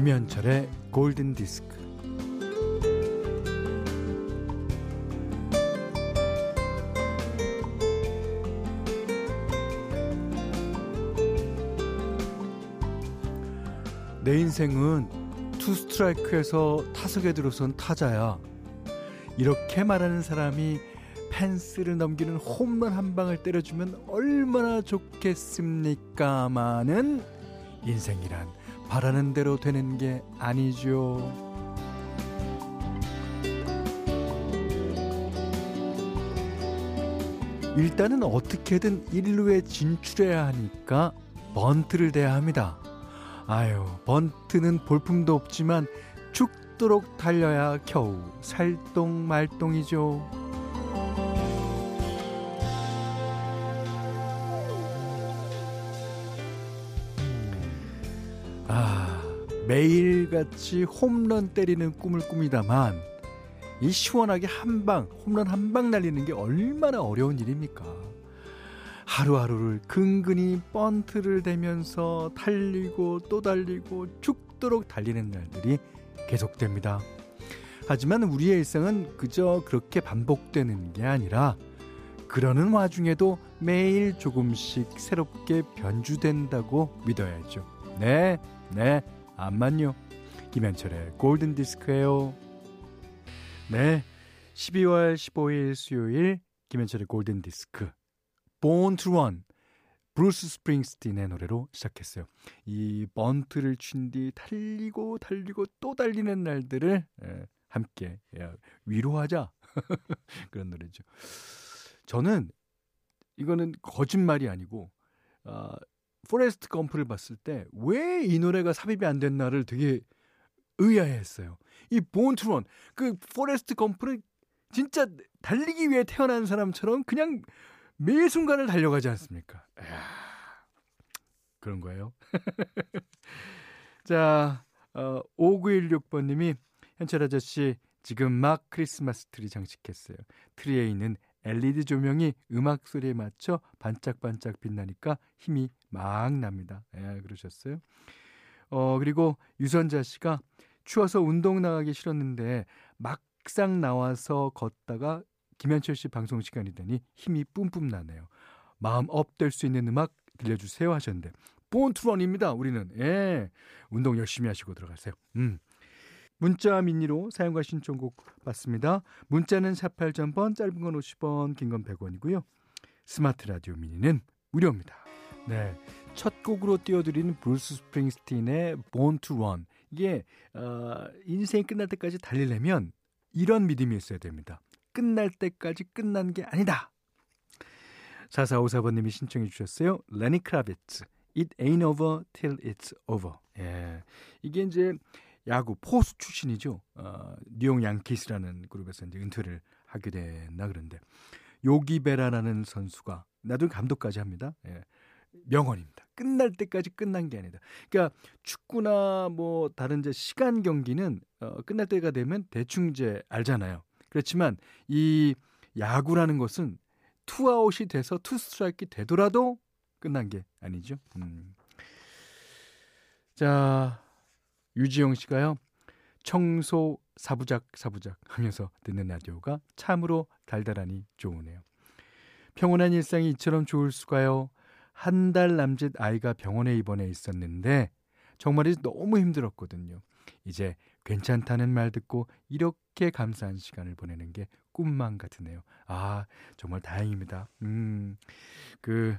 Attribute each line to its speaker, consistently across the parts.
Speaker 1: 김현철의 골든 디스크. 내 인생은 투 스트라이크에서 타석에 들어선 타자야. 이렇게 말하는 사람이 펜스를 넘기는 홈런 한 방을 때려주면 얼마나 좋겠습니까마는 인생이란 바라는 대로 되는 게 아니죠. 일단은 어떻게든 1루에 진출해야 하니까 번트를 대야 합니다. 아유, 번트는 볼품도 없지만 죽도록 달려야 겨우 살똥말똥이죠. 매일같이 홈런 때리는 꿈을 꿉니다만 이 시원하게 한 방, 홈런 한 방 날리는 게 얼마나 어려운 일입니까? 하루하루를 근근히 번트를 대면서 달리고 또 달리고 죽도록 달리는 날들이 계속됩니다. 하지만 우리의 일상은 그저 그렇게 반복되는 게 아니라 그러는 와중에도 매일 조금씩 새롭게 변주된다고 믿어야죠. 네, 네, 암만요. 김현철의 골든 디스크예요. 네, 12월 15일 수요일 김현철의 골든 디스크 Born to Run 브루스 스프링스틴의 노래로 시작했어요. 이 번트를 친 뒤 달리고 달리고 또 달리는 날들을 예, 함께 예, 위로하자 그런 노래죠. 저는 이거는 거짓말이 아니고 어, 포레스트 검프를 봤을 때 왜 이 노래가 삽입이 안 됐나를 되게 의아해했어요. 이 Born to Run 그 포레스트 검프는 진짜 달리기 위해 태어난 사람처럼 그냥 매 순간을 달려가지 않습니까? 이야, 그런 거예요. 자, 어, 5916번님이 현철 아저씨 지금 막 크리스마스 트리 장식했어요. 트리에 있는 LED 조명이 음악 소리에 맞춰 반짝반짝 빛나니까 힘이 막 납니다. 예, 그러셨어요. 어, 그리고 유선자 씨가 추워서 운동 나가기 싫었는데 막상 나와서 걷다가 김현철 씨 방송 시간이 되니 힘이 뿜뿜 나네요. 마음 업될 수 있는 음악 들려주세요 하셨는데 본투런입니다. 우리는 예 운동 열심히 하시고 들어가세요. 음. 문자 미니로 사용과 신청곡 받습니다. 문자는 48,000번, 짧은 건 50원, 긴 건 100원이고요. 스마트 라디오 미니는 무료입니다. 네. 첫 곡으로 띄워드리는 브루스 스프링스틴의 Born to Run. 이게, 어, 인생이 끝날 때까지 달리려면 이런 믿음이 있어야 됩니다. 끝날 때까지 끝난 게 아니다. 4454번님이 신청해 주셨어요. 레니 크라비츠. It ain't over till it's over. 예. 이게 이제 야구 포수 출신이죠. 어, 뉴욕 양키스라는 그룹에서 이제 은퇴를 하게 됐나 그런데 요기베라라는 선수가 나도 감독까지 합니다. 예. 명언입니다. 끝날 때까지 끝난 게 아니다. 그러니까 축구나 뭐 다른 이제 시간 경기는 어, 끝날 때가 되면 대충 이제 알잖아요. 그렇지만 이 야구라는 것은 투아웃이 돼서 투 스트라이크 되더라도 끝난 게 아니죠. 음. 자, 유지영 씨가요. 청소 사부작 사부작 하면서 듣는 라디오가 참으로 달달하니 좋으네요. 평온한 일상이 이처럼 좋을 수가요. 한 달 남짓 아이가 병원에 입원해 있었는데 정말이 너무 힘들었거든요. 이제 괜찮다는 말 듣고 이렇게 감사한 시간을 보내는 게 꿈만 같으네요. 아, 정말 다행입니다. 음, 그,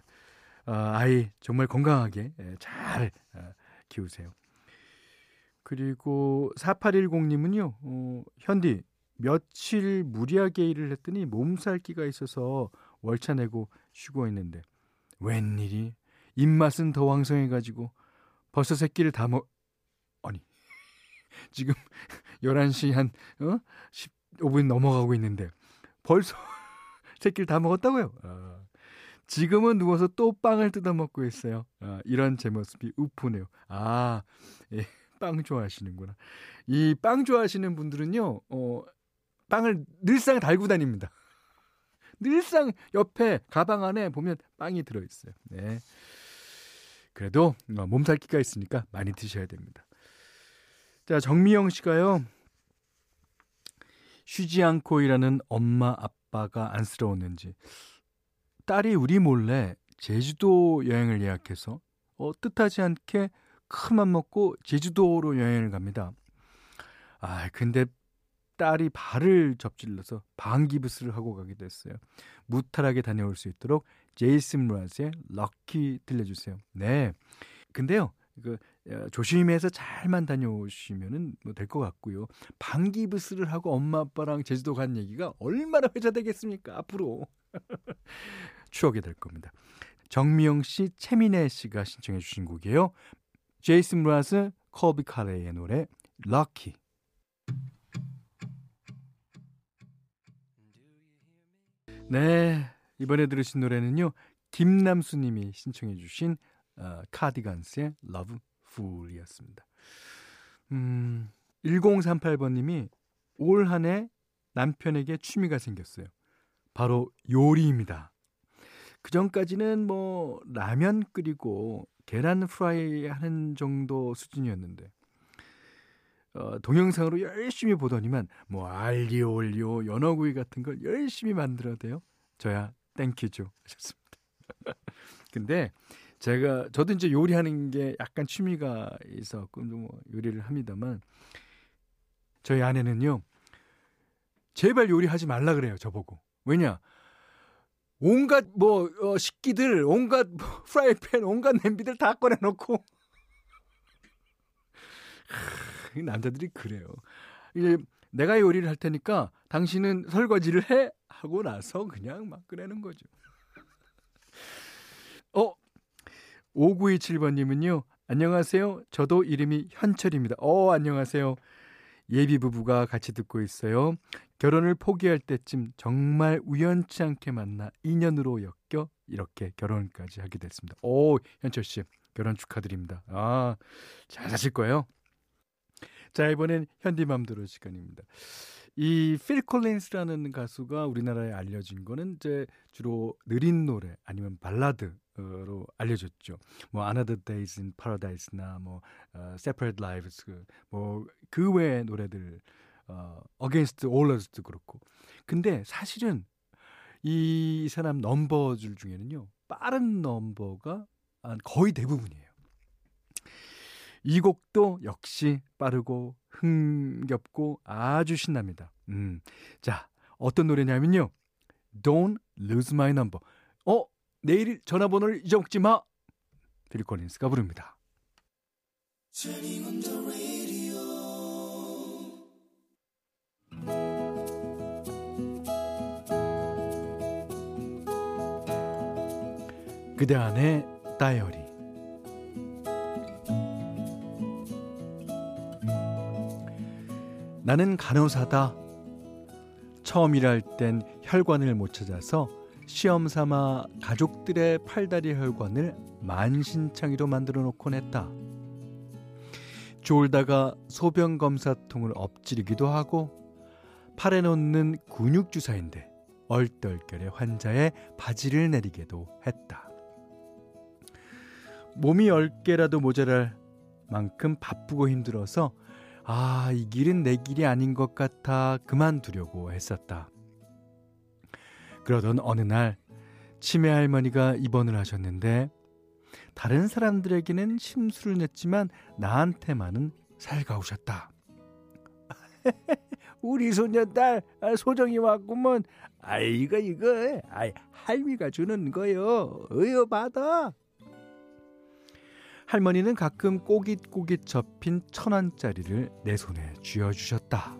Speaker 1: 아, 아이 정말 건강하게 예, 잘 아, 키우세요. 그리고 4810님은요, 어, 현디, 며칠 무리하게 일을 했더니 몸살기가 있어서 월차 내고 쉬고 있는데, 웬일이? 입맛은 더 왕성해가지고, 벌써 새끼를 다 먹, 아니, 지금 11시 한, 어? 15분 넘어가고 있는데, 벌써 새끼를 다 먹었다고요? 어, 지금은 누워서 또 빵을 뜯어 먹고 있어요. 어, 이런 제 모습이 우프네요. 아, 예. 빵 좋아하시는구나. 이 빵 좋아하시는 분들은요, 어, 빵을 늘상 달고 다닙니다. 늘상 옆에 가방 안에 보면 빵이 들어있어요. 네. 그래도 어, 몸살기가 있으니까 많이 드셔야 됩니다. 자, 정미영 씨가요. 쉬지 않고 일하는 엄마 아빠가 안쓰러웠는지 딸이 우리 몰래 제주도 여행을 예약해서 어, 뜻하지 않게 큰맘 먹고 제주도로 여행을 갑니다. 아, 근데 딸이 발을 접질러서 방기부스를 하고 가기도 했어요. 무탈하게 다녀올 수 있도록 제이슨 브라스의 럭키 들려주세요. 네. 근데요, 그 조심해서 잘만 다녀오시면은 뭐 될 것 같고요. 방기부스를 하고 엄마 아빠랑 제주도 간 얘기가 얼마나 회자되겠습니까? 앞으로 추억이 될 겁니다. 정미영 씨, 최민혜 씨가 신청해 주신 곡이에요. 제이슨 브라스, 커비 카레의 노래 럭키. 네, 이번에 들으신 노래는요. 김남수 님이 신청해 주신 어, 카디건스의 Love Fool이었습니다. 음, 1038번 님이 올 한 해 남편에게 취미가 생겼어요. 바로 요리입니다. 그 전까지는 뭐 라면 끓이고 계란 프라이 하는 정도 수준이었는데 어, 동영상으로 열심히 보더니만 뭐 알리오 올리오 연어구이 같은 걸 열심히 만들어대요. 저야 thank you죠 하셨습니다. 근데 제가 저도 이제 요리하는 게 약간 취미가 있어갖고 뭐 요리를 합니다만 저희 아내는요 제발 요리하지 말라 그래요 저보고 왜냐 온갖 뭐 어, 식기들 온갖 뭐, 프라이팬 온갖 냄비들 다 꺼내놓고 남자들이 그래요. 이제 내가 요리를 할 테니까 당신은 설거지를 해 하고 나서 그냥 막 끄내는 거죠. 어 5927번님은요. 안녕하세요. 저도 이름이 현철입니다. 어 안녕하세요. 예비 부부가 같이 듣고 있어요. 결혼을 포기할 때쯤 정말 우연치 않게 만나 인연으로 엮여 이렇게 결혼까지 하게 됐습니다. 오 현철 씨 결혼 축하드립니다. 아 잘 사실 거예요. 자, 이번엔 현디맘대로 시간입니다. 이필 콜린스라는 가수가 우리나라에 알려진 거는 이제 주로 느린 노래 아니면 발라드로 알려졌죠. 뭐 Another Days in Paradise나 뭐 어, Separate Lives 뭐 그 외의 노래들 어, Against All Others도 그렇고. 근데 사실은 이 사람 넘버줄 중에는요. 빠른 넘버가 거의 대부분이에요. 이 곡도 역시 빠르고 흥겹고 아주 신납니다. 음. 자, 어떤 노래냐면요. Don't lose my number. 어, 내일 전화번호를 잊어먹지 마. 빌 콜린스가 부릅니다. 그대 안의 다이어리 나는 간호사다. 처음 일할 땐 혈관을 못 찾아서 시험 삼아 가족들의 팔다리 혈관을 만신창이로 만들어 놓곤 했다. 졸다가 소변 검사통을 엎지르기도 하고 팔에 놓는 근육 주사인데 얼떨결에 환자의 바지를 내리게도 했다. 몸이 10개라도 모자랄 만큼 바쁘고 힘들어서 아, 이 길은 내 길이 아닌 것 같아 그만두려고 했었다. 그러던 어느 날 치매 할머니가 입원을 하셨는데 다른 사람들에게는 심술을 냈지만 나한테만은 살가우셨다. 우리 소녀딸 아, 소정이 왔구먼. 아 이거 이거 아 할미가 주는 거요. 어여 받아. 할머니는 가끔 꼬깃꼬깃 접힌 천 원짜리를 내 손에 쥐어주셨다.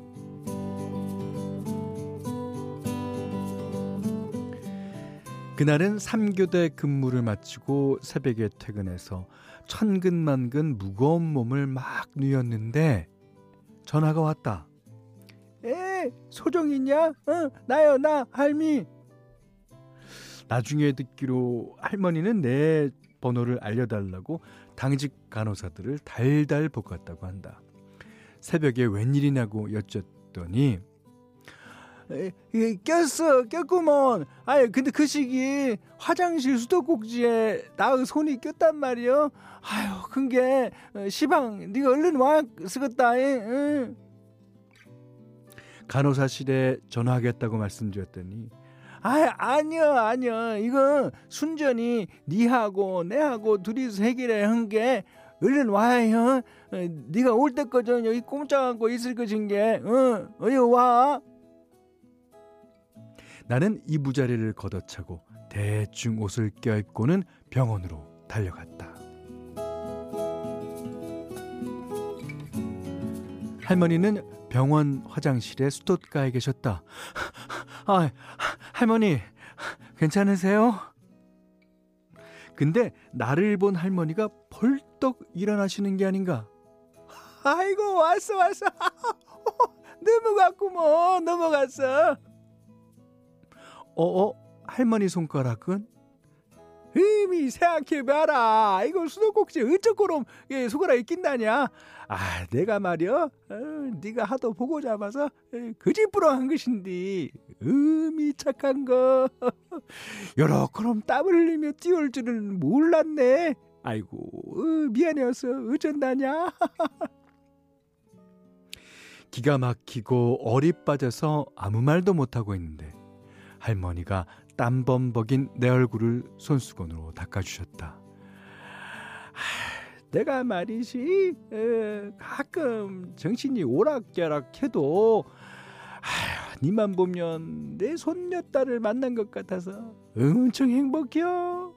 Speaker 1: 그날은 3교대 근무를 마치고 새벽에 퇴근해서 천근만근 무거운 몸을 막 누였는데 전화가 왔다. 에 소정이냐? 어 나요 나 할미. 나중에 듣기로 할머니는 내 번호를 알려달라고 당직 간호사들을 달달 볶았다고 한다. 새벽에 웬일이냐고 여쭸더니 에, 꼈어 꼈구먼 아이 근데 그 시기 화장실 수도꼭지에 나의 손이 꼈단 말이여 아유 근게 어, 시방 네가 얼른 와 쓰겠다 응. 간호사실에 전화하겠다고 말씀드렸더니 아 아니요 아니요 이건 순전히 니하고 내하고 둘이서 해결해 한 게 얼른 와요 어, 네가 올 때까지 여기 꼼짝 않고 있을 것인 게 어, 어여 와 나는 이부자리를 걷어차고 대충 옷을 껴입고는 병원으로 달려갔다. 할머니는 병원 화장실에 수도가에 계셨다. 아, 할머니, 괜찮으세요? 근데 나를 본 할머니가 벌떡 일어나시는 게 아닌가. 아이고, 왔어, 왔어. 넘어갔구먼, 넘어갔어. 어어 할머니 손가락은 흠이 생각해봐라. 이거 수도꼭지 어쩌고럼 예, 손가락에 낀다냐? 아 내가 말이여 어, 네가 하도 보고 잡아서 거짓부렁한 것인디. 음이 착한 거. 그럼 땀을 흘리며 뛰어올 줄은 몰랐네. 아이고 어, 미안해서 어쩐다냐? 기가 막히고 어리 빠져서 아무 말도 못하고 있는데 할머니가 땀범벅인 내 얼굴을 손수건으로 닦아주셨다. 하, 내가 말이지 에, 가끔 정신이 오락가락해도 니만 보면 내 손녀딸을 만난 것 같아서 엄청 행복해요.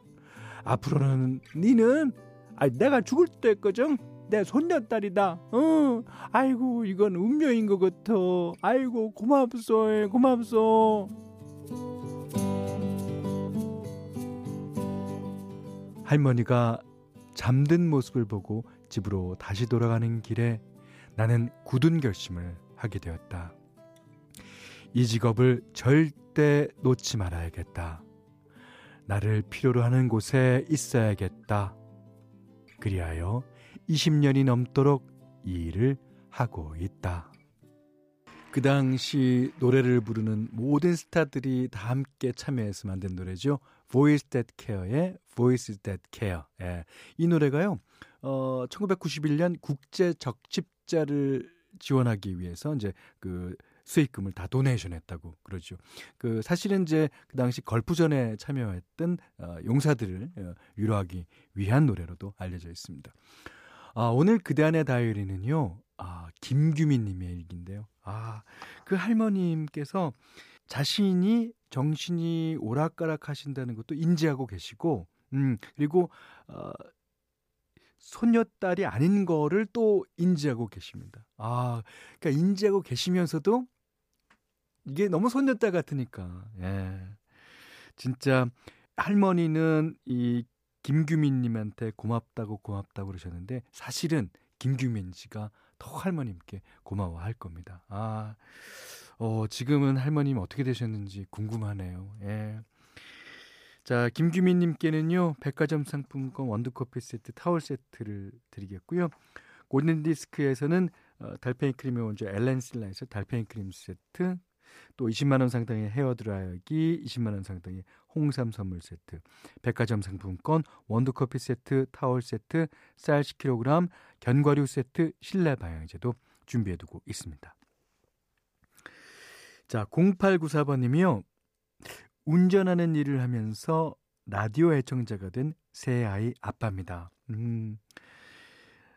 Speaker 1: 앞으로는 니는 아, 내가 죽을 때거든 내 손녀딸이다. 어, 아이고 이건 운명인 것 같아. 아이고 고맙소, 고맙소. 할머니가 잠든 모습을 보고 집으로 다시 돌아가는 길에 나는 굳은 결심을 하게 되었다. 이 직업을 절대 놓지 말아야겠다. 나를 필요로 하는 곳에 있어야겠다. 그리하여 20년이 넘도록 이 일을 하고 있다. 그 당시 노래를 부르는 모든 스타들이 다 함께 참여해서 만든 노래죠. Voice That Care의 Voice That Care. 예. 이 노래가요. 어 1991년 국제 적집자를 지원하기 위해서 이제 그 수익금을 다 도네이션했다고 그러죠. 그 사실은 이제 그 당시 걸프전에 참여했던 어, 용사들을 어, 위로하기 위한 노래로도 알려져 있습니다. 아, 오늘 그대 안의 다이어리는요. 아, 김규민 님의 일기인데요. 아, 그 할머님께서 자신이 정신이 오락가락 하신다는 것도 인지하고 계시고, 음, 그리고, 어, 손녀딸이 아닌 거를 또 인지하고 계십니다. 아, 그러니까 인지하고 계시면서도 이게 너무 손녀딸 같으니까, 예. 진짜 할머니는 이 김규민 님한테 고맙다고 고맙다고 그러셨는데 사실은 김규민 씨가 더 할머님께 고마워할 겁니다. 아, 어, 지금은 할머님 어떻게 되셨는지 궁금하네요. 예. 자, 김규민 님께는요, 백화점 상품권 원두커피 세트, 타월 세트를 드리겠고요. 골든 디스크에서는 어, 달팽이 크림의 원조 엘렌실라에서 달팽이 크림 세트, 또 20만 원 상당의 헤어 드라이기, 20만 원 상당의 홍삼 선물 세트, 백화점 상품권, 원두 커피 세트, 타월 세트, 쌀 10kg, 견과류 세트, 실내 방향제도 준비해 두고 있습니다. 자, 0894번 님이요. 운전하는 일을 하면서 라디오 애청자가 된 새 아이 아빠입니다. 음,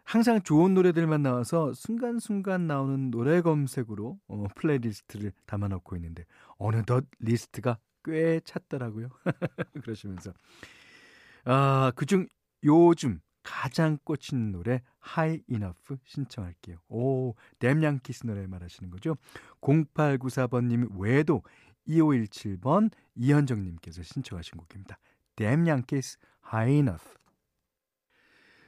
Speaker 1: 항상 좋은 노래들만 나와서 순간순간 나오는 노래 검색으로 어, playlist를 담아놓고 있는데 어느덧 리스트가 꽤 찼더라고요. 그러시면서 아 그중 요즘 가장 꽂히는 노래 High Enough 신청할게요. 오, Damn Yankees 노래 말하시는 거죠? 0894번님 외에도 2517번 이현정님께서 신청하신 곡입니다. Damn Yankees High Enough.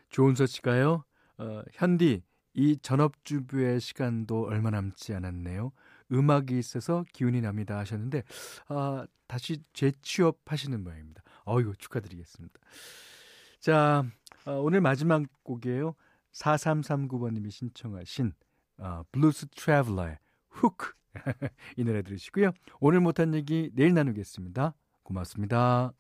Speaker 1: 조은서 씨가요. 어, 현디 이 전업주부의 시간도 얼마 남지 않았네요. 음악이 있어서 기운이 납니다 하셨는데 아, 다시 재취업하시는 모양입니다. 어이구 축하드리겠습니다. 자 어, 오늘 마지막 곡이에요. 4339번님이 신청하신 어, Blues Traveler의 Hook 이 노래 들으시고요. 오늘 못한 얘기 내일 나누겠습니다. 고맙습니다.